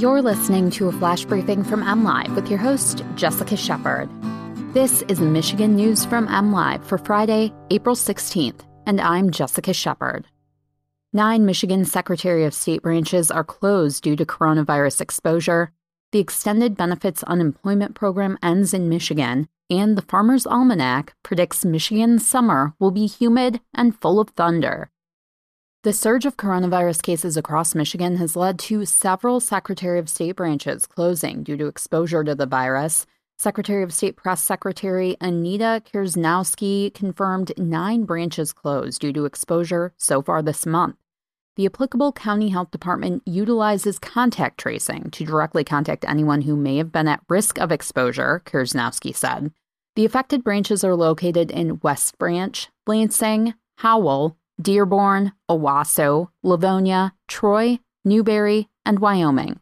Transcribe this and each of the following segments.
You're listening to a flash briefing from MLive with your host, Jessica Shepard. This is Michigan News from MLive for Friday, April 16th, and I'm Jessica Shepard. Nine Michigan Secretary of State branches are closed due to coronavirus exposure. The Extended Benefits Unemployment Program ends in Michigan, and the Farmer's Almanac predicts Michigan's summer will be humid and full of thunder. The surge of coronavirus cases across Michigan has led to several Secretary of State branches closing due to exposure to the virus. Secretary of State Press Secretary Anita Kersnowski confirmed nine branches closed due to exposure so far this month. The applicable county health department utilizes contact tracing to directly contact anyone who may have been at risk of exposure, Kersnowski said. The affected branches are located in West Branch, Lansing, Howell, Dearborn, Owosso, Livonia, Troy, Newberry, and Wyoming.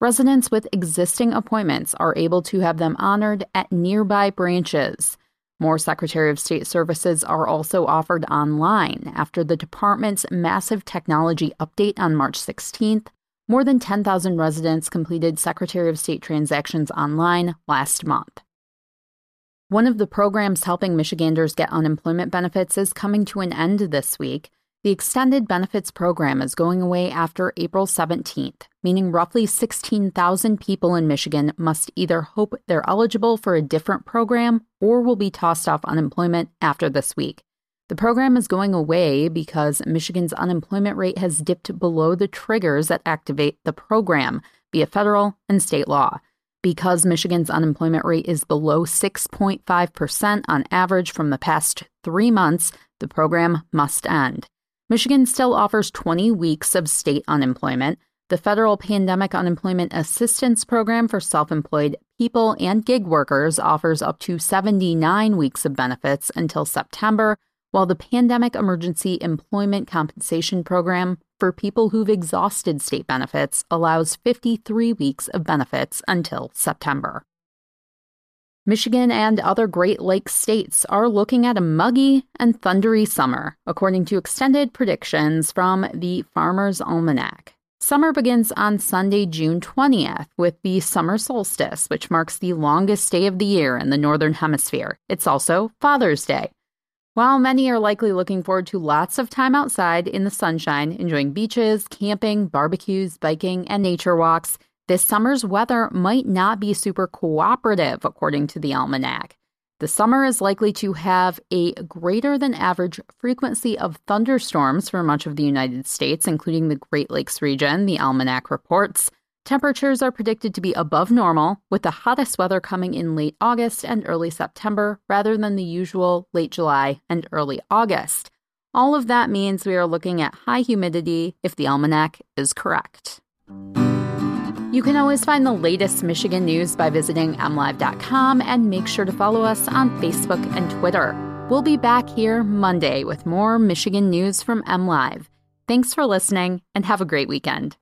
Residents with existing appointments are able to have them honored at nearby branches. More Secretary of State services are also offered online after the department's massive technology update on March 16th. More than 10,000 residents completed Secretary of State transactions online last month. One of the programs helping Michiganders get unemployment benefits is coming to an end this week. The Extended Benefits Program is going away after April 17th, meaning roughly 16,000 people in Michigan must either hope they're eligible for a different program or will be tossed off unemployment after this week. The program is going away because Michigan's unemployment rate has dipped below the triggers that activate the program via federal and state law. Because Michigan's unemployment rate is below 6.5% on average from the past three months, the program must end. Michigan still offers 20 weeks of state unemployment. The federal Pandemic Unemployment Assistance Program for self employed people and gig workers offers up to 79 weeks of benefits until September, while the Pandemic Emergency Employment Compensation Program for people who've exhausted state benefits allows 53 weeks of benefits until September. Michigan and other Great Lakes states are looking at a muggy and thundery summer, according to extended predictions from the Farmer's Almanac. Summer begins on Sunday, June 20th, with the summer solstice, which marks the longest day of the year in the Northern Hemisphere. It's also Father's Day. While many are likely looking forward to lots of time outside in the sunshine, enjoying beaches, camping, barbecues, biking, and nature walks, this summer's weather might not be super cooperative, according to the almanac. The summer is likely to have a greater than average frequency of thunderstorms for much of the United States, including the Great Lakes region, the almanac reports. Temperatures are predicted to be above normal, with the hottest weather coming in late August and early September rather than the usual late July and early August. All of that means we are looking at high humidity if the almanac is correct. You can always find the latest Michigan news by visiting mlive.com and make sure to follow us on Facebook and Twitter. We'll be back here Monday with more Michigan news from MLive. Thanks for listening and have a great weekend.